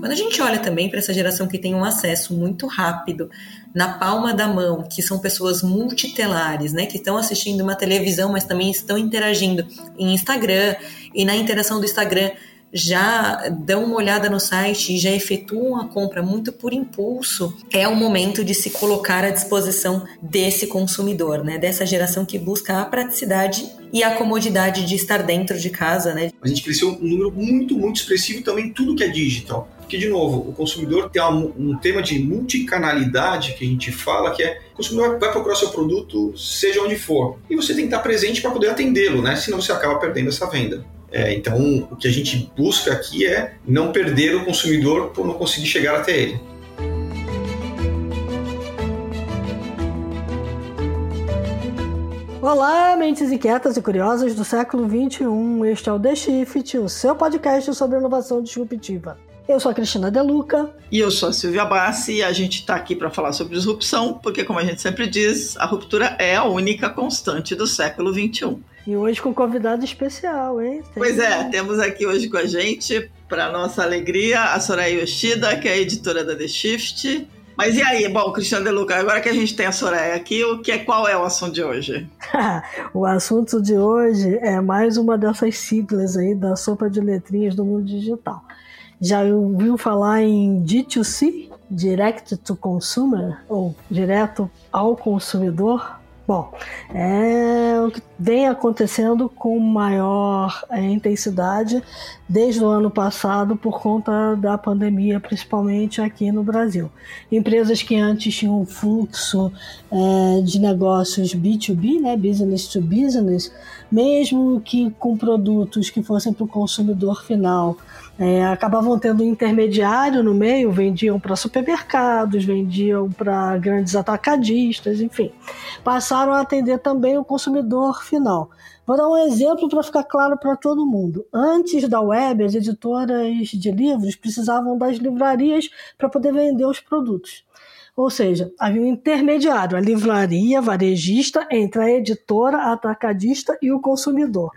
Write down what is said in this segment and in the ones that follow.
Quando a gente olha também para essa geração que tem um acesso muito rápido na palma da mão, que são pessoas multitelares, né, que estão assistindo uma televisão, mas também estão interagindo em Instagram e na interação do Instagram já dão uma olhada no site e já efetuam a compra muito por impulso, é o momento de se colocar à disposição desse consumidor, né? Dessa geração que busca a praticidade e a comodidade de estar dentro de casa, né? A gente cresceu um número muito, muito expressivo também tudo que é digital. Porque, de novo, o consumidor tem um tema de multicanalidade que a gente fala, que é o consumidor vai procurar seu produto seja onde for. E você tem que estar presente para poder atendê-lo, né? Senão você acaba perdendo essa venda. É, então, o que a gente busca aqui é não perder o consumidor por não conseguir chegar até ele. Olá, mentes inquietas e curiosas do século XXI. Este é o The Shift, o seu podcast sobre inovação disruptiva. Eu sou a Cristina Deluca. E eu sou a Silvia Bassi e a gente está aqui para falar sobre disrupção, porque, como a gente sempre diz, a ruptura é a única constante do século XXI. E hoje com um convidado especial, hein? Tem... Pois é, temos aqui hoje com a gente, para nossa alegria, a Soraya Yoshida, que é a editora da The Shift. Mas e aí, bom, Cristiano De Luca, agora que a gente tem a Soraya aqui, o que é, qual é o assunto de hoje? o assunto de hoje é mais uma dessas siglas aí da sopa de letrinhas do mundo digital. Já ouviu falar em D2C, Direct to Consumer, ou direto ao consumidor? Bom, é o que vem acontecendo com maior é, intensidade desde o ano passado por conta da pandemia, principalmente aqui no Brasil. Empresas que antes tinham um fluxo é, de negócios B2B, né, business to business, mesmo que com produtos que fossem para o consumidor final, é, acabavam tendo um intermediário no meio, vendiam para supermercados, vendiam para grandes atacadistas, enfim. Passaram a atender também o consumidor final. Vou dar um exemplo para ficar claro para todo mundo. Antes da web, as editoras de livros precisavam das livrarias para poder vender os produtos. Ou seja, havia um intermediário, a livraria varejista entre a editora, a atacadista e o consumidor.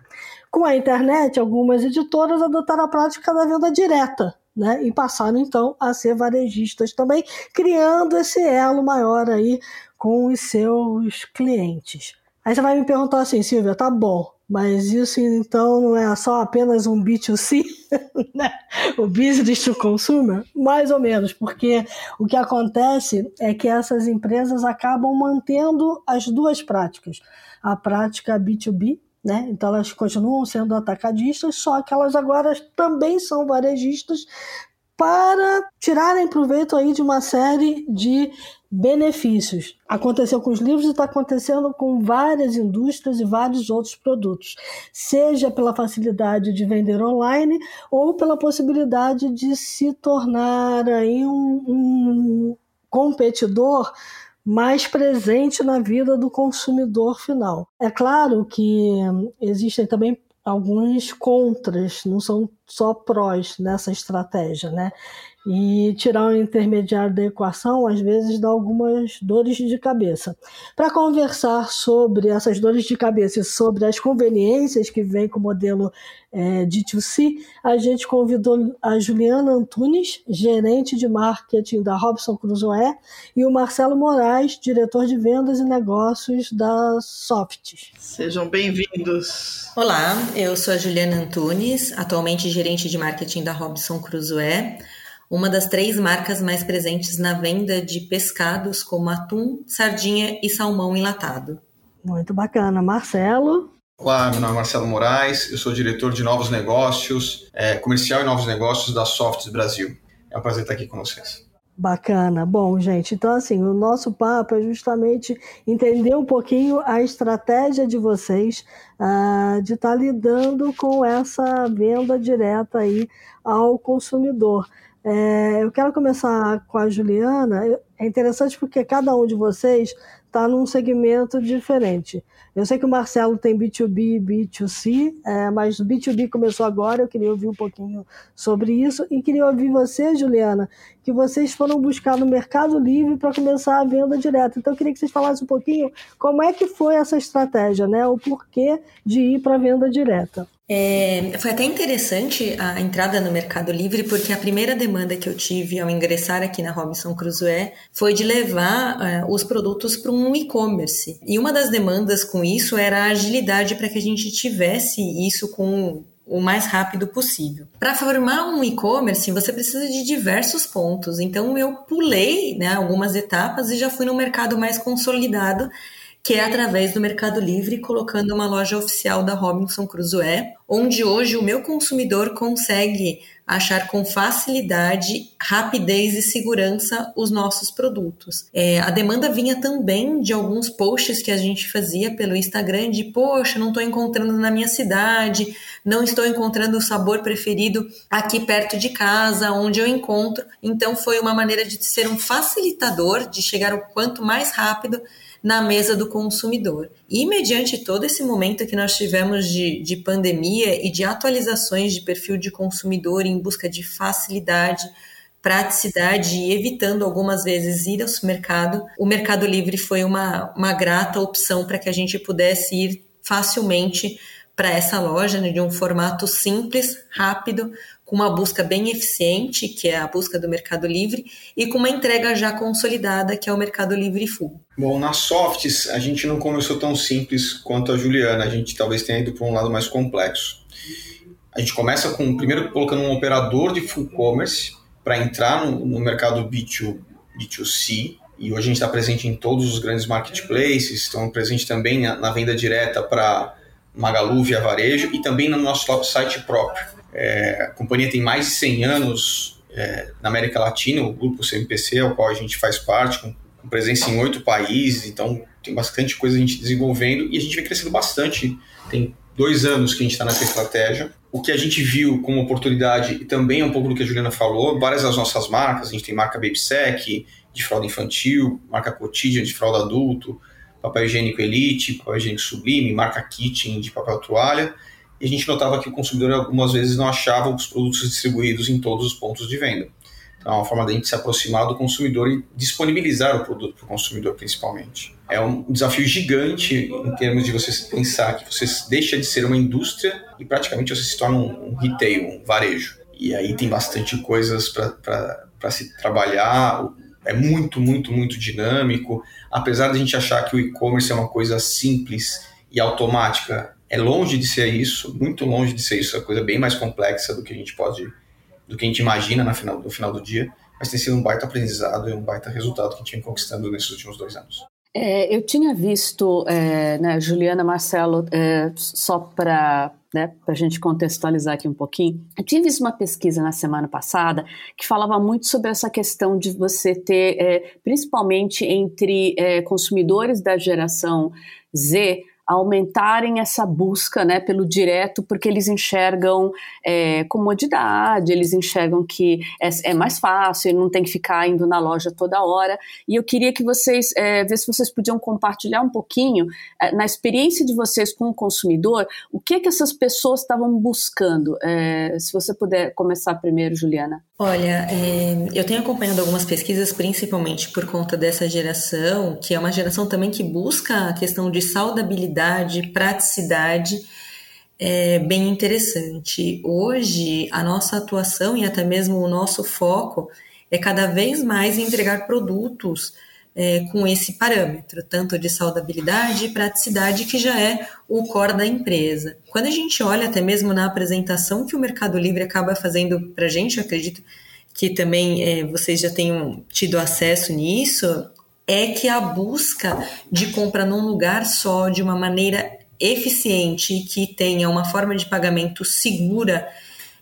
Com a internet, algumas editoras adotaram a prática da venda direta, né? E passaram então a ser varejistas também, criando esse elo maior aí com os seus clientes. Aí você vai me perguntar assim, Silvia, tá bom, mas isso então não é só apenas um B2C, né? o business to consumer? Mais ou menos, porque o que acontece é que essas empresas acabam mantendo as duas práticas. A prática B2B, né? Então elas continuam sendo atacadistas, só que elas agora também são varejistas para tirarem proveito aí de uma série de benefícios. Aconteceu com os livros e está acontecendo com várias indústrias e vários outros produtos, seja pela facilidade de vender online ou pela possibilidade de se tornar aí um, um competidor mais presente na vida do consumidor final. É claro que existem também alguns contras, não são só prós nessa estratégia, né? E tirar o intermediário da equação às vezes dá algumas dores de cabeça. Para conversar sobre essas dores de cabeça e sobre as conveniências que vem com o modelo é, D2C, a gente convidou a Juliana Antunes, gerente de marketing da Robson Crusoe, e o Marcelo Moraes, diretor de vendas e negócios da Softs. Sejam bem-vindos. Olá, eu sou a Juliana Antunes, atualmente gerente de marketing da Robson Crusoe uma das três marcas mais presentes na venda de pescados como atum, sardinha e salmão enlatado. Muito bacana. Marcelo? Olá, meu nome é Marcelo Moraes, eu sou diretor de novos negócios, é, comercial e novos negócios da Softs Brasil. É um prazer estar aqui com vocês. Bacana. Bom, gente, então assim, o nosso papo é justamente entender um pouquinho a estratégia de vocês uh, de estar tá lidando com essa venda direta aí ao consumidor. É, eu quero começar com a Juliana. É interessante porque cada um de vocês está num segmento diferente. Eu sei que o Marcelo tem B2B e B2C, é, mas o B2B começou agora, eu queria ouvir um pouquinho sobre isso e queria ouvir você, Juliana, que vocês foram buscar no Mercado Livre para começar a venda direta. Então eu queria que vocês falassem um pouquinho como é que foi essa estratégia, né? O porquê de ir para a venda direta. É, foi até interessante a entrada no Mercado Livre, porque a primeira demanda que eu tive ao ingressar aqui na Robinson Crusoe foi de levar uh, os produtos para um e-commerce. E uma das demandas com isso era a agilidade para que a gente tivesse isso com o mais rápido possível. Para formar um e-commerce, você precisa de diversos pontos. Então eu pulei né, algumas etapas e já fui no mercado mais consolidado que é através do Mercado Livre, colocando uma loja oficial da Robinson Crusoe, onde hoje o meu consumidor consegue achar com facilidade, rapidez e segurança os nossos produtos. É, a demanda vinha também de alguns posts que a gente fazia pelo Instagram de poxa, não estou encontrando na minha cidade, não estou encontrando o sabor preferido aqui perto de casa, onde eu encontro. Então foi uma maneira de ser um facilitador, de chegar o quanto mais rápido na mesa do consumidor. E mediante todo esse momento que nós tivemos de, de pandemia e de atualizações de perfil de consumidor em busca de facilidade, praticidade e evitando algumas vezes ir ao supermercado, o Mercado Livre foi uma, uma grata opção para que a gente pudesse ir facilmente para essa loja né, de um formato simples, rápido, com uma busca bem eficiente, que é a busca do Mercado Livre, e com uma entrega já consolidada, que é o Mercado Livre Full. Bom, na Softs a gente não começou tão simples quanto a Juliana, a gente talvez tenha ido para um lado mais complexo. A gente começa com, primeiro, colocando um operador de full commerce para entrar no, no, mercado B2, B2C, e hoje a gente está presente em todos os grandes marketplaces, estamos presentes também na, na venda direta para Magalu via varejo e também no nosso site próprio. É, a companhia tem mais de 100 anos é, na América Latina, o grupo CMPC, ao qual a gente faz parte, com, com presença em oito países, então tem bastante coisa a gente desenvolvendo e a gente vem crescendo bastante. Tem dois anos que a gente está nessa estratégia. O que a gente viu como oportunidade, e também é um pouco do que a Juliana falou, várias das nossas marcas, a gente tem marca BabySec, de fralda infantil, marca Cotidian, de fralda adulto, papel higiênico Elite, papel higiênico Sublime, marca Kitchen, de papel toalha, e a gente notava que o consumidor algumas vezes não achava os produtos distribuídos em todos os pontos de venda. Então, é uma forma da gente se aproximar do consumidor e disponibilizar o produto para o consumidor, principalmente. É um desafio gigante em termos de você pensar que você deixa de ser uma indústria e praticamente você se torna um, retail, um varejo. E aí tem bastante coisas para se trabalhar. É muito, muito, muito dinâmico. Apesar de a gente achar que o e-commerce é uma coisa simples e automática, é longe de ser isso, muito longe de ser isso, é coisa bem mais complexa do que a gente pode, do que a gente imagina no final, no final do dia, mas tem sido um baita aprendizado e um baita resultado que a gente vem conquistando nesses últimos dois anos. É, eu tinha visto, é, né, Juliana Marcelo, é, só para né, a gente contextualizar aqui um pouquinho, eu tinha visto uma pesquisa na semana passada que falava muito sobre essa questão de você ter, é, principalmente entre é, consumidores da geração Z, aumentarem essa busca né, pelo direto, porque eles enxergam é, comodidade, eles enxergam que é, é, mais fácil, não tem que ficar indo na loja toda hora. E eu queria que vocês, é, ver se vocês podiam compartilhar um pouquinho, é, na experiência de vocês com o consumidor, o que, que essas pessoas estavam buscando. É, se você puder começar primeiro, Juliana. Olha, é, eu tenho acompanhado algumas pesquisas, principalmente por conta dessa geração, que é uma geração também que busca a questão de saudabilidade, praticidade, é bem interessante. Hoje, a nossa atuação e até mesmo o nosso foco é cada vez mais entregar produtos é, com esse parâmetro, tanto de saudabilidade e praticidade, que já é o core da empresa. Quando a gente olha até mesmo na apresentação que o Mercado Livre acaba fazendo para a gente, eu acredito que também é, vocês já tenham tido acesso nisso, é que a busca de compra num lugar só, de uma maneira eficiente, que tenha uma forma de pagamento segura,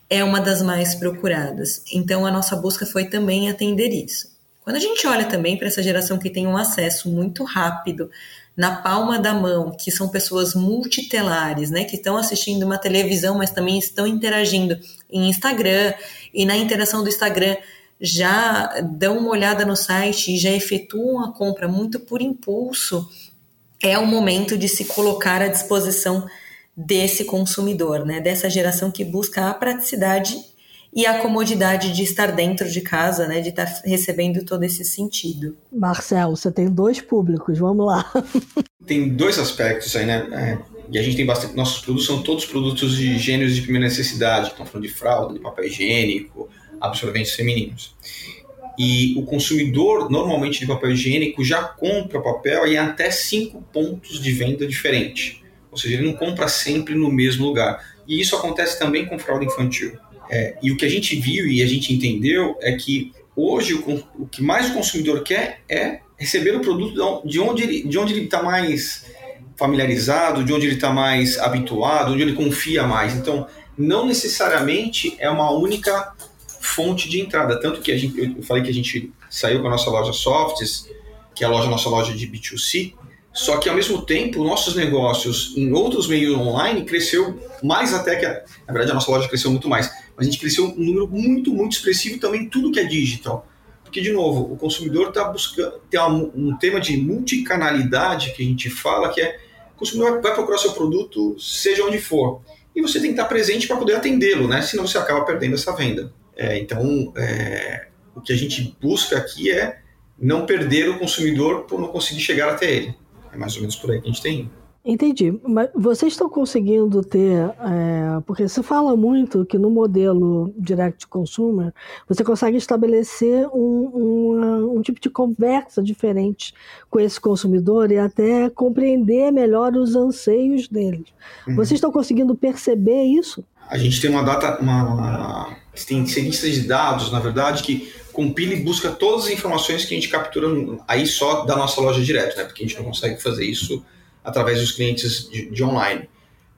é uma das mais procuradas. Então, a nossa busca foi também atender isso. Quando a gente olha também para essa geração que tem um acesso muito rápido na palma da mão, que são pessoas multitelares, né, que estão assistindo uma televisão, mas também estão interagindo em Instagram, e na interação do Instagram já dão uma olhada no site e já efetuam a compra muito por impulso, é o momento de se colocar à disposição desse consumidor, né? Dessa geração que busca a praticidade e a comodidade de estar dentro de casa, né? De estar recebendo todo esse sentido. Marcelo, você tem dois públicos, vamos lá. Tem dois aspectos aí, né? É, e a gente tem bastante. Nossos produtos são todos produtos de gêneros de primeira necessidade, estão falando de fralda, de papel higiênico, absorventes femininos. E o consumidor, normalmente de papel higiênico, já compra papel em até cinco pontos de venda diferentes. Ou seja, ele não compra sempre no mesmo lugar. E isso acontece também com fralda infantil. É, e o que a gente viu e a gente entendeu é que hoje o, o que mais o consumidor quer é receber o produto de onde ele de onde ele está mais familiarizado, de onde ele está mais habituado, onde ele confia mais. Então, não necessariamente é uma única fonte de entrada. Tanto que a gente, eu falei que a gente saiu com a nossa loja Softs, que é a loja, nossa loja de B2C, só que ao mesmo tempo, nossos negócios em outros meios online cresceu mais até que. A, na verdade, a nossa loja cresceu muito mais. Mas a gente cresceu um número muito, muito expressivo também tudo que é digital. Porque, de novo, o consumidor está buscando. Tem um, um tema de multicanalidade que a gente fala, que é o consumidor vai procurar seu produto, seja onde for. E você tem que estar presente para poder atendê-lo, né? Senão você acaba perdendo essa venda. É, então, é, o que a gente busca aqui é não perder o consumidor por não conseguir chegar até ele. É mais ou menos por aí que a gente tem. Entendi. Mas vocês estão conseguindo ter. É, porque se fala muito que no modelo direct consumer você consegue estabelecer um, um, um, tipo de conversa diferente com esse consumidor e até compreender melhor os anseios deles. Uhum. Vocês estão conseguindo perceber isso? A gente tem uma data, uma, tem cientistas de dados, na verdade, que compila e busca todas as informações que a gente captura aí só da nossa loja direto, né? Porque a gente não consegue fazer isso através dos clientes de, de online.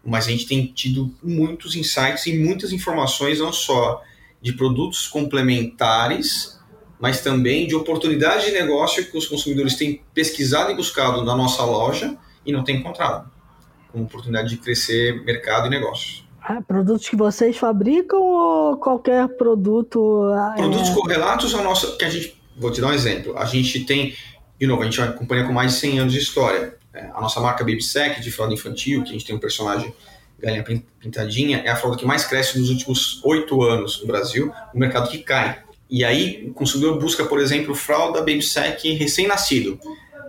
Mas a gente tem tido muitos insights e muitas informações, não só de produtos complementares, mas também de oportunidades de negócio que os consumidores têm pesquisado e buscado na nossa loja e não têm encontrado, como oportunidade de crescer mercado e negócios. Ah, produtos que vocês fabricam ou qualquer produto? Ah, produtos é... correlatos ao nosso. Que a gente, vou te dar um exemplo. A gente tem, de novo, a gente é uma companhia com mais de 100 anos de história. É, a nossa marca Babysec, de fralda infantil, que a gente tem um personagem galinha pintadinha, é a fralda que mais cresce nos últimos oito anos no Brasil, um mercado que cai. E aí o consumidor busca, por exemplo, fralda Babysec recém-nascido.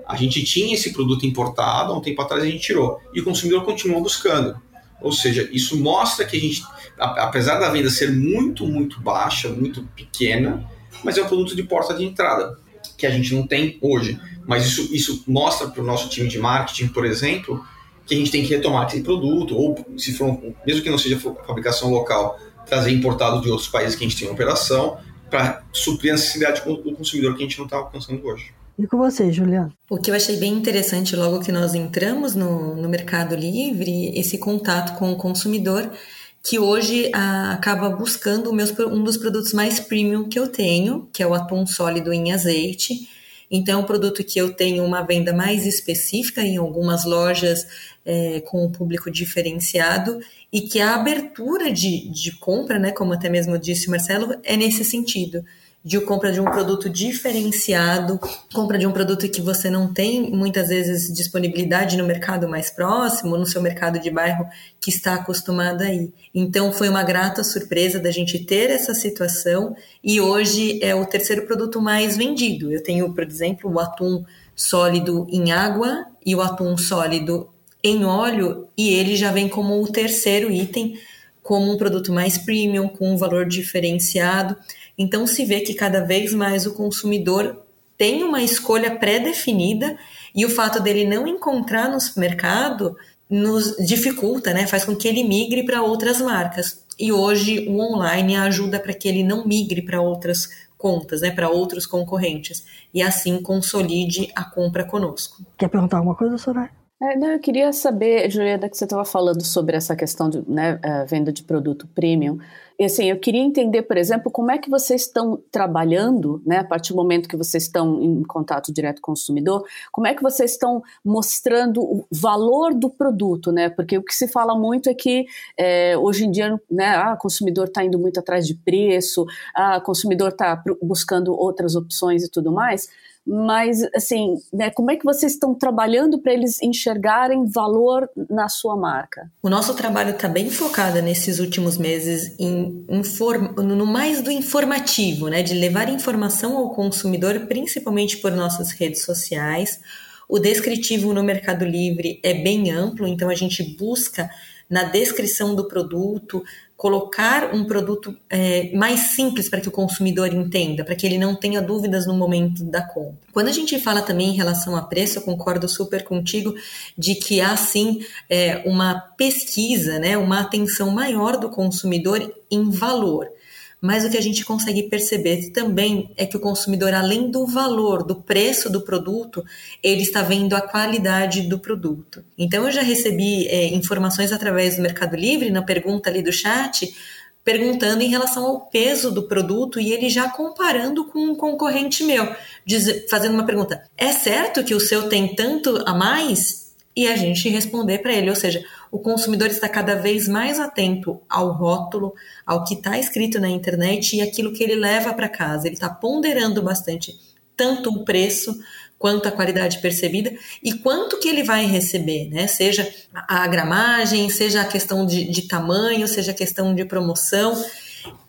A gente tinha esse produto importado, há um tempo atrás a gente tirou. E o consumidor continuou buscando. Ou seja, isso mostra que a gente, apesar da venda ser muito, muito baixa, muito pequena, mas é um produto de porta de entrada, que a gente não tem hoje. Mas isso, isso mostra para o nosso time de marketing, por exemplo, que a gente tem que retomar esse produto, ou se for, mesmo que não seja fabricação local, trazer importado de outros países que a gente tem em operação, para suprir a necessidade do consumidor que a gente não está alcançando hoje. E com você, Juliana? O que eu achei bem interessante logo que nós entramos no, no Mercado Livre, esse contato com o consumidor, que hoje ah, acaba buscando um dos produtos mais premium que eu tenho, que é o atum sólido em azeite. Então, é um produto que eu tenho uma venda mais específica em algumas lojas é, com um público diferenciado e que a abertura de, de compra, né, como até mesmo disse o Marcelo, é nesse sentido de compra de um produto diferenciado, compra de um produto que você não tem muitas vezes disponibilidade no mercado mais próximo, no seu mercado de bairro que está acostumado aí. Então foi uma grata surpresa da gente ter essa situação e hoje é o terceiro produto mais vendido. Eu tenho, por exemplo, o atum sólido em água e o atum sólido em óleo e ele já vem como o terceiro item como um produto mais premium, com um valor diferenciado. Então se vê que cada vez mais o consumidor tem uma escolha pré-definida e o fato dele não encontrar no mercado nos dificulta, né? Faz com que ele migre para outras marcas. E hoje o online ajuda para que ele não migre para outras contas, né, para outros concorrentes e assim consolide a compra conosco. Quer perguntar alguma coisa, Soraya? É, não, eu queria saber, Juliana, que você estava falando sobre essa questão de né, venda de produto premium. E assim, eu queria entender, por exemplo, como é que vocês estão trabalhando, né, a partir do momento que vocês estão em contato direto com o consumidor, como é que vocês estão mostrando o valor do produto, né? Porque o que se fala muito é que é, hoje em dia, né, ah, o consumidor está indo muito atrás de preço, ah, o consumidor está buscando outras opções e tudo mais mas assim, né, como é que vocês estão trabalhando para eles enxergarem valor na sua marca? O nosso trabalho está bem focado nesses últimos meses em inform... no mais do informativo, né, de levar informação ao consumidor, principalmente por nossas redes sociais. O descritivo no Mercado Livre é bem amplo, então a gente busca na descrição do produto, colocar um produto é, mais simples para que o consumidor entenda, para que ele não tenha dúvidas no momento da compra. Quando a gente fala também em relação a preço, eu concordo super contigo de que há sim é, uma pesquisa, né, uma atenção maior do consumidor em valor. Mas o que a gente consegue perceber também é que o consumidor, além do valor, do preço do produto, ele está vendo a qualidade do produto. Então, eu já recebi é, informações através do Mercado Livre, na pergunta ali do chat, perguntando em relação ao peso do produto e ele já comparando com um concorrente meu, diz, fazendo uma pergunta: é certo que o seu tem tanto a mais? E a gente responder para ele. Ou seja, o consumidor está cada vez mais atento ao rótulo, ao que está escrito na internet e aquilo que ele leva para casa. Ele está ponderando bastante tanto o preço quanto a qualidade percebida e quanto que ele vai receber, né? Seja a gramagem, seja a questão de, de tamanho, seja a questão de promoção.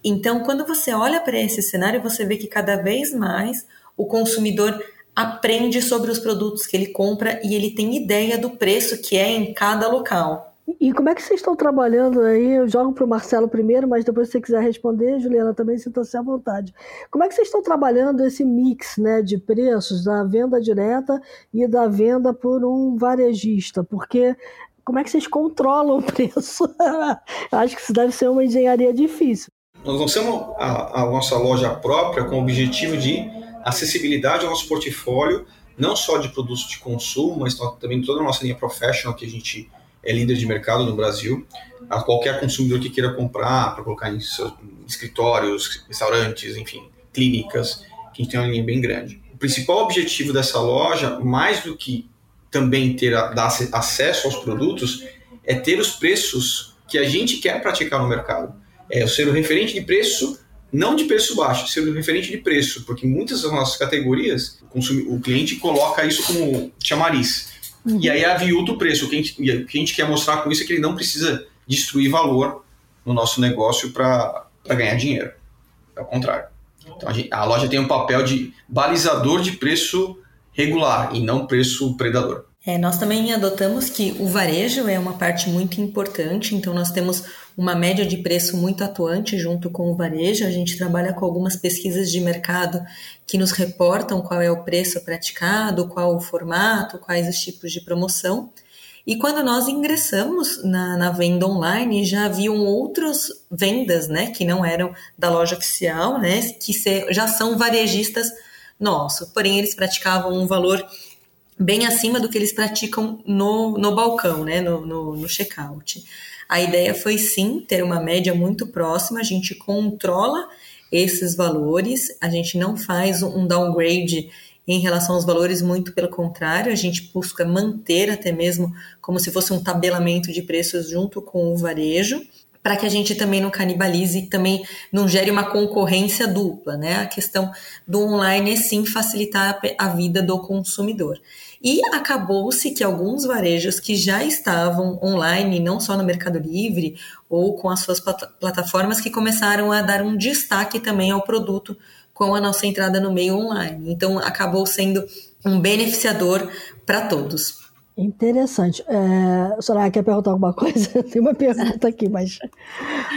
Então, quando você olha para esse cenário, você vê que cada vez mais o consumidor aprende sobre os produtos que ele compra e ele tem ideia do preço que é em cada local. E como é que vocês estão trabalhando aí? Eu jogo para o Marcelo primeiro, mas depois se você quiser responder, Juliana, também sinta-se à vontade. Como é que vocês estão trabalhando esse mix né, de preços da venda direta e da venda por um varejista? Porque como é que vocês controlam o preço? Acho que isso deve ser uma engenharia difícil. Nós lançamos a, a nossa loja própria com o objetivo de acessibilidade ao nosso portfólio, não só de produtos de consumo, mas também toda a nossa linha professional, que a gente é líder de mercado no Brasil, a qualquer consumidor que queira comprar para colocar em seus escritórios, restaurantes, enfim, clínicas, que a gente tem uma linha bem grande. O principal objetivo dessa loja, mais do que também ter dar acesso aos produtos, é ter os preços que a gente quer praticar no mercado. É ser o referente de preço não de preço baixo, ser referente de preço, porque muitas das nossas categorias, o, o cliente coloca isso como chamariz. Uhum. E aí aviuta o preço. O que, a gente, o que a gente quer mostrar com isso é que ele não precisa destruir valor no nosso negócio para ganhar dinheiro. É o contrário. Então a, gente, a loja tem um papel de balizador de preço regular e não preço predador. É, nós também adotamos que o varejo é uma parte muito importante, então nós temos uma média de preço muito atuante junto com o varejo. A gente trabalha com algumas pesquisas de mercado que nos reportam qual é o preço praticado, qual o formato, quais os tipos de promoção. E quando nós ingressamos na, na venda online, já haviam outras vendas, né, que não eram da loja oficial, né, que se, já são varejistas nossos, porém eles praticavam um valor bem acima do que eles praticam no, no balcão, né, no, no, no checkout. A ideia foi sim ter uma média muito próxima, a gente controla esses valores, a gente não faz um downgrade em relação aos valores, muito pelo contrário, a gente busca manter até mesmo como se fosse um tabelamento de preços junto com o varejo, para que a gente também não canibalize e também não gere uma concorrência dupla, né? A questão do online é sim facilitar a vida do consumidor. E acabou-se que alguns varejos que já estavam online, não só no Mercado Livre ou com as suas plataformas, que começaram a dar um destaque também ao produto com a nossa entrada no meio online. Então, acabou sendo um beneficiador para todos. Interessante. É, Soraya, quer perguntar alguma coisa? Tem uma pergunta aqui, mas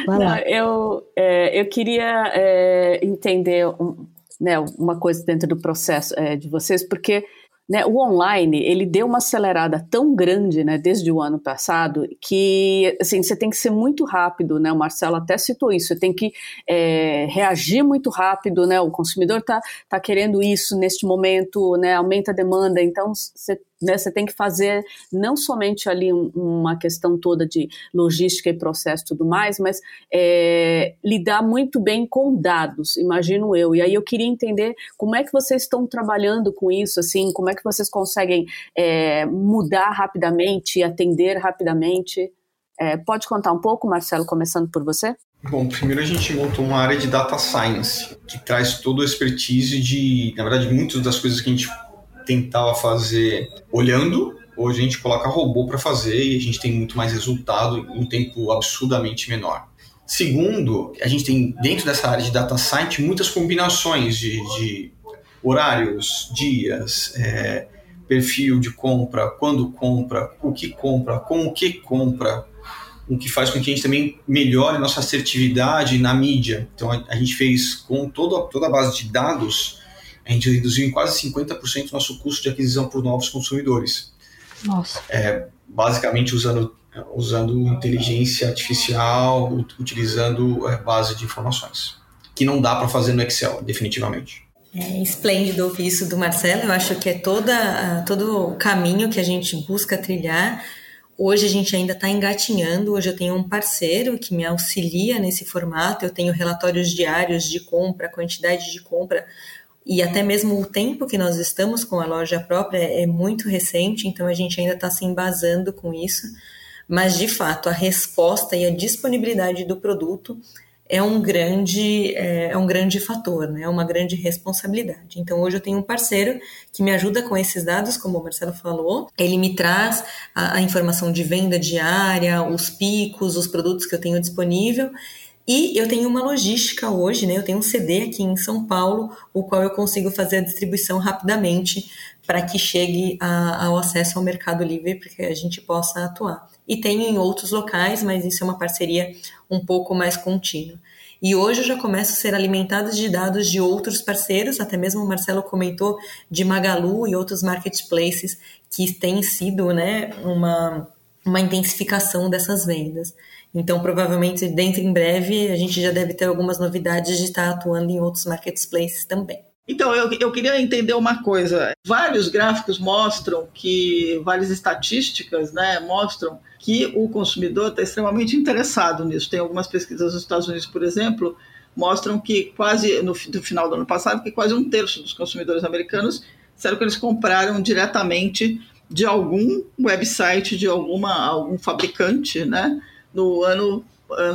vai lá. Não, eu, é, eu queria é, entender um, né, uma coisa dentro do processo é, de vocês, porque né, o online ele deu uma acelerada tão grande né, desde o ano passado que assim, você tem que ser muito rápido, né? O Marcelo até citou isso, você tem que é, reagir muito rápido, né? O consumidor está tá querendo isso neste momento, né? Aumenta a demanda, então você né? Você tem que fazer não somente ali um, uma questão toda de logística e processo e tudo mais, mas é, lidar muito bem com dados, imagino eu. E aí eu queria entender como é que vocês estão trabalhando com isso, assim, como é que vocês conseguem é, mudar rapidamente, atender rapidamente. É, pode contar um pouco, Marcelo, começando por você? Bom, primeiro a gente montou uma área de data science, que traz todo o expertise de, na verdade, muitas das coisas que a gente tentava fazer olhando, hoje a gente coloca robô para fazer e a gente tem muito mais resultado em um tempo absurdamente menor. Segundo, a gente tem dentro dessa área de data science muitas combinações de, de horários, dias, é, perfil de compra, quando compra, o que compra, com o que compra, o que faz com que a gente também melhore nossa assertividade na mídia. Então a, a gente fez com toda, toda a base de dados, a gente reduziu em quase 50% o nosso custo de aquisição por novos consumidores. Nossa. É, basicamente usando, usando inteligência artificial, utilizando é, base de informações, que não dá para fazer no Excel, definitivamente. É esplêndido ouvir isso do Marcelo. Eu acho que é toda, todo o caminho que a gente busca trilhar Hoje a gente ainda está engatinhando. Hoje eu tenho um parceiro que me auxilia nesse formato. Eu tenho relatórios diários de compra, quantidade de compra e até mesmo o tempo que nós estamos com a loja própria é muito recente, então a gente ainda está se embasando com isso. Mas de fato, a resposta e a disponibilidade do produto é um grande é, é, um grande fator, né? É uma grande responsabilidade. Então hoje eu tenho um parceiro que me ajuda com esses dados, como o Marcelo falou. Ele me traz a, a informação de venda diária, os picos, os produtos que eu tenho disponível. E eu tenho uma logística hoje, né? Eu tenho um CD aqui em São Paulo, o qual eu consigo fazer a distribuição rapidamente para que chegue a, ao acesso ao Mercado Livre, para que a gente possa atuar e tenho em outros locais, mas isso é uma parceria um pouco mais contínua. E hoje eu já começo a ser alimentada de dados de outros parceiros, até mesmo o Marcelo comentou de Magalu e outros marketplaces que têm sido né, uma, uma intensificação dessas vendas. Então, provavelmente, dentro em breve, a gente já deve ter algumas novidades de estar atuando em outros marketplaces também. Então, eu, eu queria entender uma coisa. Vários gráficos mostram que, várias estatísticas né, mostram que o consumidor está extremamente interessado nisso. Tem algumas pesquisas nos Estados Unidos, por exemplo, mostram que quase, no, no final do ano passado, que quase um terço dos consumidores americanos disseram que eles compraram diretamente de algum website, de alguma, algum fabricante, né, no ano,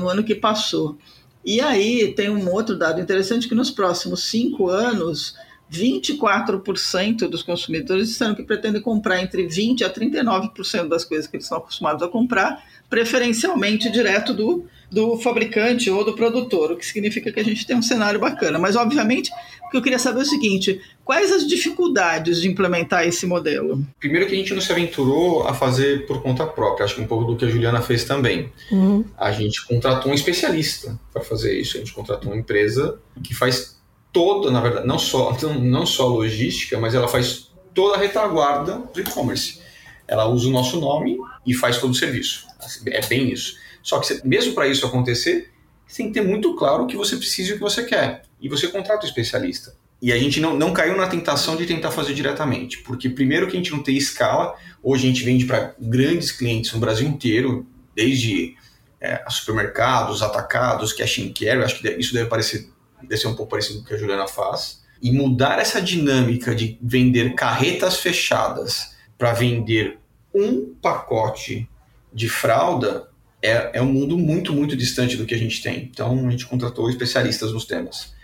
no ano que passou. E aí tem um outro dado interessante que nos próximos cinco anos, 24% dos consumidores disseram que pretendem comprar entre 20% a 39% das coisas que eles são acostumados a comprar, preferencialmente direto do, do fabricante ou do produtor, o que significa que a gente tem um cenário bacana. Mas, obviamente, o que eu queria saber é o seguinte: quais as dificuldades de implementar esse modelo? Primeiro, que a gente não se aventurou a fazer por conta própria, acho que um pouco do que a Juliana fez também. Uhum. A gente contratou um especialista para fazer isso, a gente contratou uma empresa que faz toda, na verdade, não só, não só logística, mas ela faz toda a retaguarda do e-commerce. Ela usa o nosso nome e faz todo o serviço. É bem isso. Só que mesmo para isso acontecer, você tem que ter muito claro o que você precisa e o que você quer. E você contrata o especialista. E a gente não, não caiu na tentação de tentar fazer diretamente, porque primeiro que a gente não tem escala, hoje a gente vende para grandes clientes no Brasil inteiro, desde é, supermercados, atacados, cash and carry, acho que isso deve parecer deve ser um pouco parecido com o que a Juliana faz, e mudar essa dinâmica de vender carretas fechadas para vender um pacote de fralda é, é um mundo muito, muito distante do que a gente tem. Então, a gente contratou especialistas nos temas.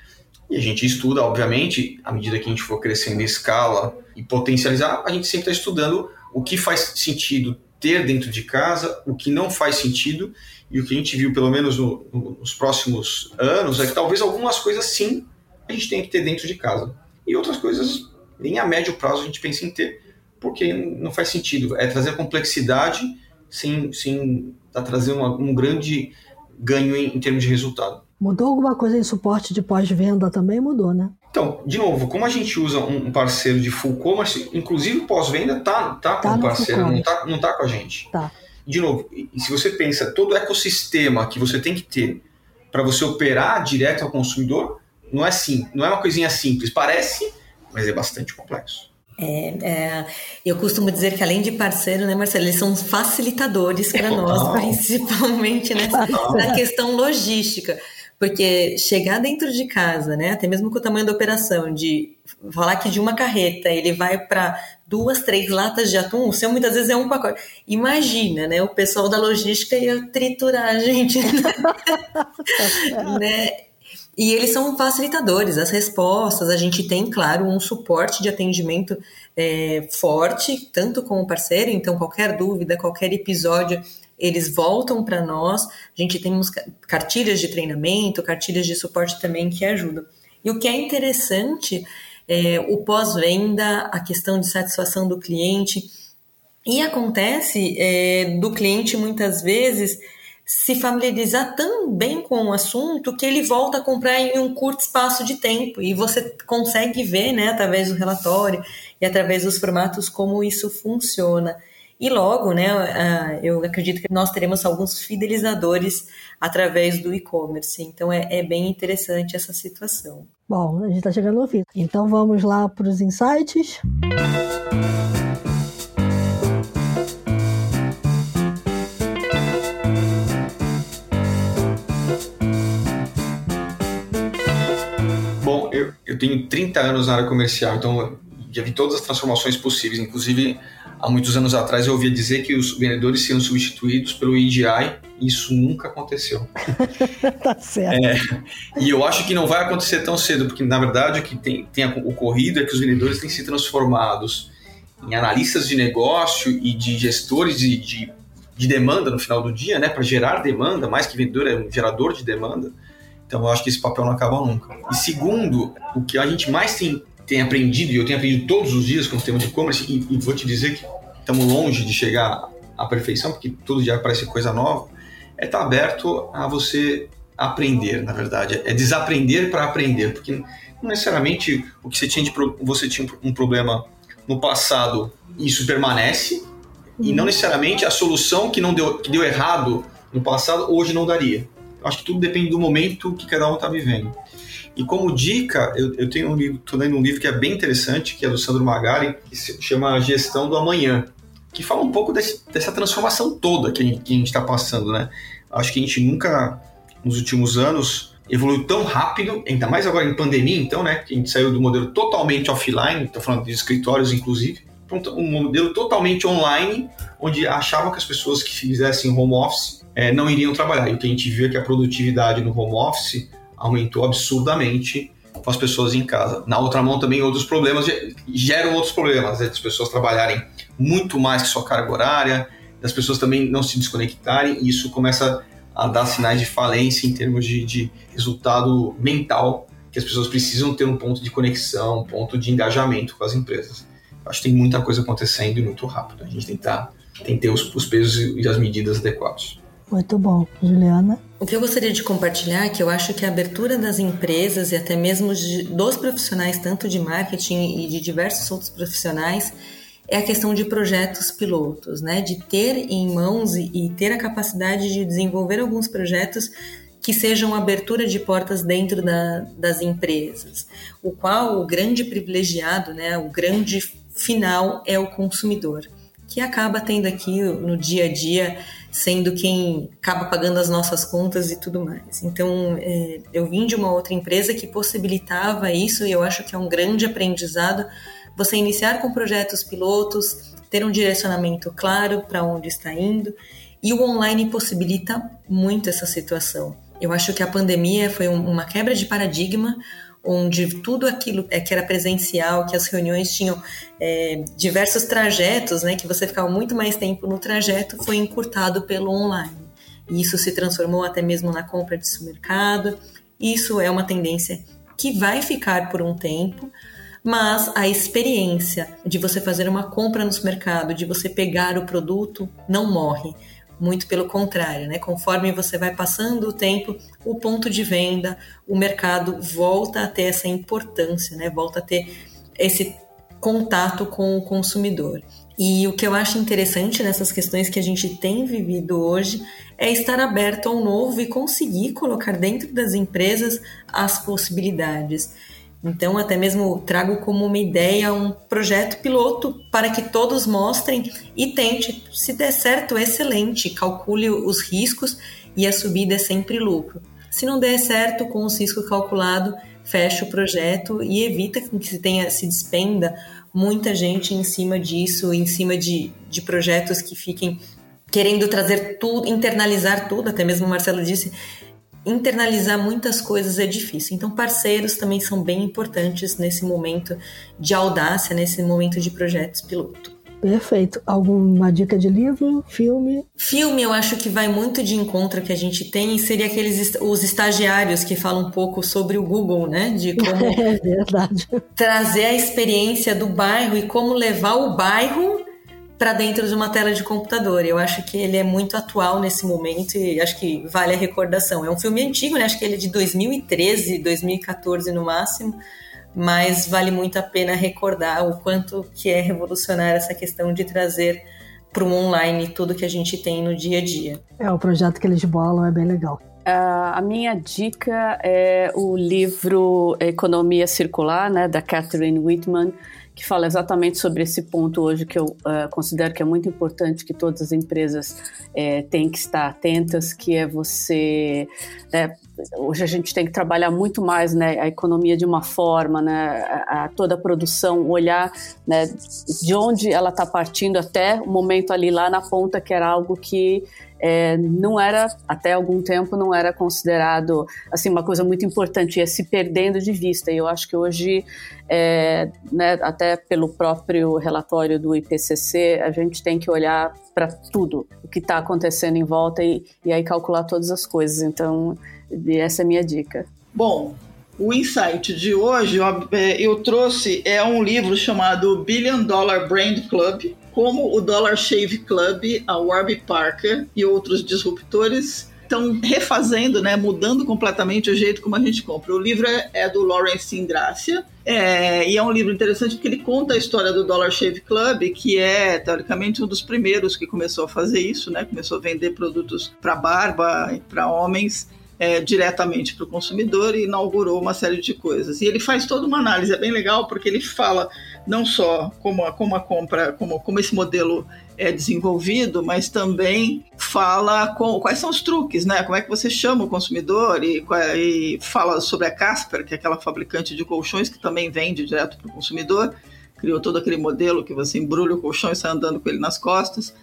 E a gente estuda, obviamente, à medida que a gente for crescendo em escala e potencializar, a gente sempre está estudando o que faz sentido ter dentro de casa, o que não faz sentido, e o que a gente viu, pelo menos no, no, nos próximos anos, é que talvez algumas coisas sim a gente tenha que ter dentro de casa. E outras coisas, nem a médio prazo, a gente pensa em ter, porque não faz sentido. É trazer complexidade sem, sem tá trazer uma, um grande ganho em, em termos de resultado. Mudou alguma coisa em suporte de pós-venda também? Mudou, né? Então, de novo, como a gente usa um parceiro de full commerce, inclusive pós-venda tá, tá, tá com o parceiro, não tá, não tá com a gente. Tá. De novo, e se você pensa todo o ecossistema que você tem que ter para você operar direto ao consumidor, não é sim, não é uma coisinha simples. Parece, mas é bastante complexo. É, é, eu costumo dizer que além de parceiro, né, Marcelo, eles são facilitadores para nós, principalmente nessa, na questão logística. Porque chegar dentro de casa, né, até mesmo com o tamanho da operação, de falar que de uma carreta ele vai para duas, três latas de atum, o seu muitas vezes é um pacote. Imagina, né, o pessoal da logística ia triturar a gente. né? E eles são facilitadores, as respostas, a gente tem, claro, um suporte de atendimento é, forte, tanto com o parceiro, então qualquer dúvida, qualquer episódio, eles voltam para nós. A gente tem cartilhas de treinamento, cartilhas de suporte também que ajudam. E o que é interessante é o pós-venda, a questão de satisfação do cliente. E acontece é, do cliente muitas vezes se familiarizar tão bem com o assunto que ele volta a comprar em um curto espaço de tempo e você consegue ver, né, através do relatório e através dos formatos como isso funciona. E logo, né, eu acredito que nós teremos alguns fidelizadores através do e-commerce. Então é, é, bem interessante essa situação. Bom, a gente está chegando ao fim. Então vamos lá para os insights. Bom, eu, eu tenho 30 anos na área comercial, então já vi todas as transformações possíveis, inclusive há muitos anos atrás eu ouvia dizer que os vendedores seriam substituídos pelo EDI e isso nunca aconteceu. tá certo. É, e eu acho que não vai acontecer tão cedo, porque na verdade o que tem, tem ocorrido é que os vendedores têm se transformados em analistas de negócio e de gestores de, de, de demanda no final do dia, né, para gerar demanda, mais que vendedor é um gerador de demanda. Então eu acho que esse papel não acaba nunca. E segundo, o que a gente mais tem tem aprendido, e eu tenho aprendido todos os dias com o tema de e-commerce, e, e, vou te dizer que estamos longe de chegar à perfeição, porque todo dia parece coisa nova, é estar tá aberto a você aprender, na verdade. É desaprender para aprender, porque não necessariamente o que você tinha, de, você tinha um problema no passado, isso permanece, e não necessariamente a solução que não deu, que deu errado no passado hoje não daria. Acho que tudo depende do momento que cada um está vivendo. E como dica, eu, eu tenho um livro, estou lendo um livro que é bem interessante, que é do Sandro Magari, que se chama Gestão do Amanhã, que fala um pouco desse, dessa transformação toda que a gente está passando, né? Acho que a gente nunca, nos últimos anos, evoluiu tão rápido, ainda mais agora em pandemia, então, né? Que a gente saiu do modelo totalmente offline, estou falando de escritórios, inclusive, um modelo totalmente online, onde achavam que as pessoas que fizessem home office é, não iriam trabalhar. E o que a gente viu é que a produtividade no home office aumentou absurdamente com as pessoas em casa. Na outra mão também outros problemas geram outros problemas, né? pessoas trabalharem muito mais que sua carga horária, das pessoas também não se desconectarem, e isso começa a dar sinais de falência em termos de, de resultado mental, que as pessoas precisam ter um ponto de conexão, um ponto de engajamento com as empresas. Acho que tem muita coisa acontecendo e muito rápido. A gente tem que, tá, tem que ter os, os pesos e as medidas adequados. Muito bom, Juliana. O que eu gostaria de compartilhar é que eu acho que a abertura das empresas e até mesmo de, dos profissionais, tanto de marketing e de diversos outros profissionais, é a questão de projetos pilotos, né? De ter em mãos e, e ter a capacidade de desenvolver alguns projetos que sejam abertura de portas dentro da, das empresas, o qual o grande privilegiado, né, o grande final é o consumidor, que acaba tendo aqui no dia a dia sendo quem acaba pagando as nossas contas e tudo mais. Então, é, eu vim de uma outra empresa que possibilitava isso e eu acho que é um grande aprendizado você iniciar com projetos pilotos, ter um direcionamento claro para onde está indo e o online possibilita muito essa situação. Eu acho que a pandemia foi uma quebra de paradigma onde tudo aquilo é, que era presencial, que as reuniões tinham é, diversos trajetos, né, que você ficava muito mais tempo no trajeto, foi encurtado pelo online. E isso se transformou até mesmo na compra de supermercado. Isso é uma tendência que vai ficar por um tempo, mas a experiência de você fazer uma compra no supermercado, de você pegar o produto, não morre. Muito pelo contrário, né? Conforme você vai passando o tempo, o ponto de venda, o mercado volta a ter essa importância, né? Volta a ter esse contato com o consumidor. E o que eu acho interessante nessas questões que a gente tem vivido hoje é estar aberto ao novo e conseguir colocar dentro das empresas as possibilidades. Então, até mesmo trago como uma ideia um projeto piloto para que todos mostrem e tente. Se der certo, excelente, calcule os riscos e a subida é sempre lucro. Se não der certo, com os riscos calculados, fecha o projeto e evita que se tenha se despenda muita gente em cima disso, em cima de, de projetos que fiquem querendo trazer tudo, internalizar tudo, até mesmo o Marcelo disse, internalizar muitas coisas é difícil. Então, parceiros também são bem importantes nesse momento de audácia, nesse momento de projetos piloto. Perfeito. Alguma dica de livro, filme? Filme, eu acho que vai muito de encontro que a gente tem, seria aqueles os estagiários que falam um pouco sobre o Google, né? De como é verdade. trazer a experiência do bairro e como levar o bairro para dentro de uma tela de computador. Eu acho que ele é muito atual nesse momento e acho que vale a recordação. É um filme antigo, né? Acho que ele é de 2013, 2014 no máximo, mas vale muito a pena recordar o quanto que é revolucionária essa questão de trazer para o online tudo que a gente tem no dia a dia. É, o projeto que eles bolam é bem legal. Uh, a minha dica é o livro Economia Circular, né, da Catherine Whitman, que fala exatamente sobre esse ponto hoje que eu uh, considero que é muito importante que todas as empresas é, têm que estar atentas, que é você né, hoje a gente tem que trabalhar muito mais né, a economia de uma forma, né, a, a toda a produção, olhar né, de onde ela está partindo até o momento ali lá na ponta, que era algo que é, não era, até algum tempo, não era considerado assim uma coisa muito importante, ia se perdendo de vista. E eu acho que hoje, é, né, até pelo próprio relatório do IPCC, a gente tem que olhar para tudo o que está acontecendo em volta e, e aí calcular todas as coisas. Então, essa é a minha dica. Bom, o insight de hoje é, eu trouxe é um livro chamado Billion Dollar Brand Club, como o Dollar Shave Club, a Warby Parker e outros disruptores estão refazendo, né, mudando completamente o jeito como a gente compra. O livro é, é do Lawrence Ingracia é, e é um livro interessante porque ele conta a história do Dollar Shave Club, que é teoricamente um dos primeiros que começou a fazer isso, né, começou a vender produtos para barba e para homens é, diretamente para o consumidor e inaugurou uma série de coisas. E ele faz toda uma análise, é bem legal, porque ele fala não só como a, como a compra, como, como esse modelo é desenvolvido, mas também fala com, quais são os truques, né? Como é que você chama o consumidor e, e fala sobre a Casper, que é aquela fabricante de colchões que também vende direto para o consumidor. Criou todo aquele modelo que você embrulha o colchão e sai andando com ele nas costas.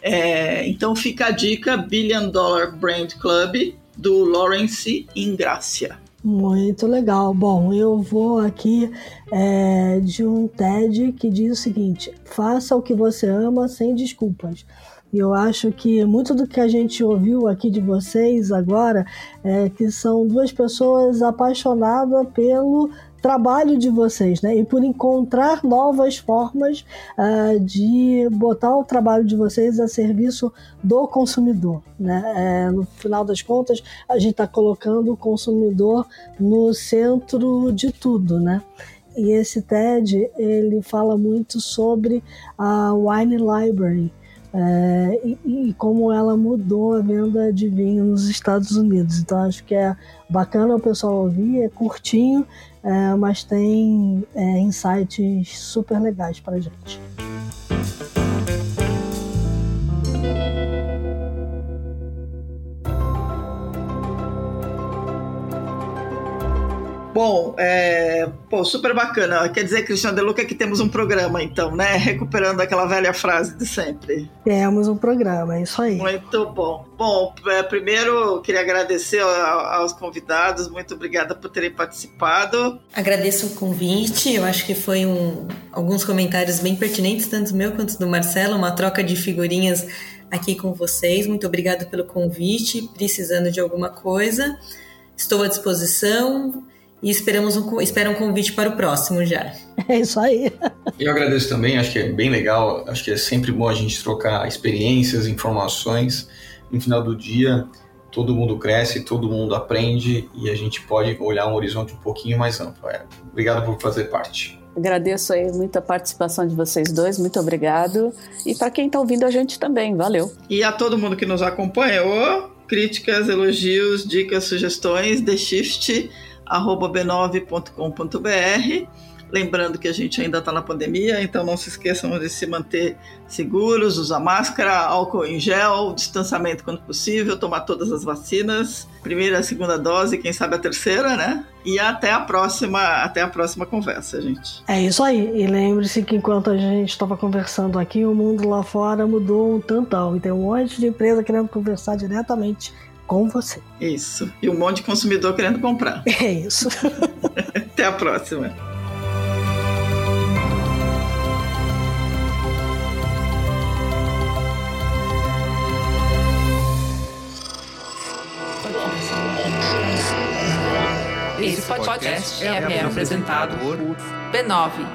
É, então fica a dica Billion Dollar Brand Club do Lawrence Ingracia. Muito legal. Bom, eu vou aqui é, de um TED que diz o seguinte: faça o que você ama sem desculpas. E eu acho que muito do que a gente ouviu aqui de vocês agora é que são duas pessoas apaixonadas pelo trabalho de vocês, né? E por encontrar novas formas uh, de botar o trabalho de vocês a serviço do consumidor, né? É, no final das contas, a gente está colocando o consumidor no centro de tudo, né? E esse TED ele fala muito sobre a Wine Library, é, e, e, como ela mudou a venda de vinho nos Estados Unidos. Então acho que é bacana o pessoal ouvir, é curtinho, é, mas tem é, insights super legais para gente. Bom, é, pô, super bacana. Quer dizer, Cristiano De Luca, que temos um programa, então, né? Recuperando aquela velha frase de sempre. Temos um programa, é isso aí. Muito bom. Bom, é, primeiro queria agradecer aos convidados, muito obrigada por terem participado. Agradeço o convite, eu acho que foi um, alguns comentários bem pertinentes, tanto meu quanto do Marcelo, uma troca de figurinhas aqui com vocês. Muito obrigada pelo convite, precisando de alguma coisa. Estou à disposição e esperamos um, espero um convite para o próximo já. É isso aí. Eu agradeço também, acho que é bem legal, acho que é sempre bom a gente trocar experiências, informações. No final do dia, todo mundo cresce, todo mundo aprende e a gente pode olhar um horizonte um pouquinho mais amplo. É, obrigado por fazer parte. Agradeço aí muito a participação de vocês dois, muito obrigado. E para quem está ouvindo a gente também, valeu. E a todo mundo que nos acompanhou, críticas, elogios, dicas, sugestões, The Shift b9.com.br. Lembrando que a gente ainda está na pandemia, então não se esqueçam de se manter seguros, usar máscara, álcool em gel, distanciamento quando possível, tomar todas as vacinas, primeira, segunda dose, quem sabe a terceira, né? E até a próxima, até a próxima conversa, gente. É isso aí. E lembre-se que enquanto a gente estava conversando aqui, o mundo lá fora mudou um tantão. E tem um monte de empresa querendo conversar diretamente com você. Isso. E um monte de consumidor querendo comprar. É isso. até a próxima. Esse podcast é, é apresentado por b9.com.br.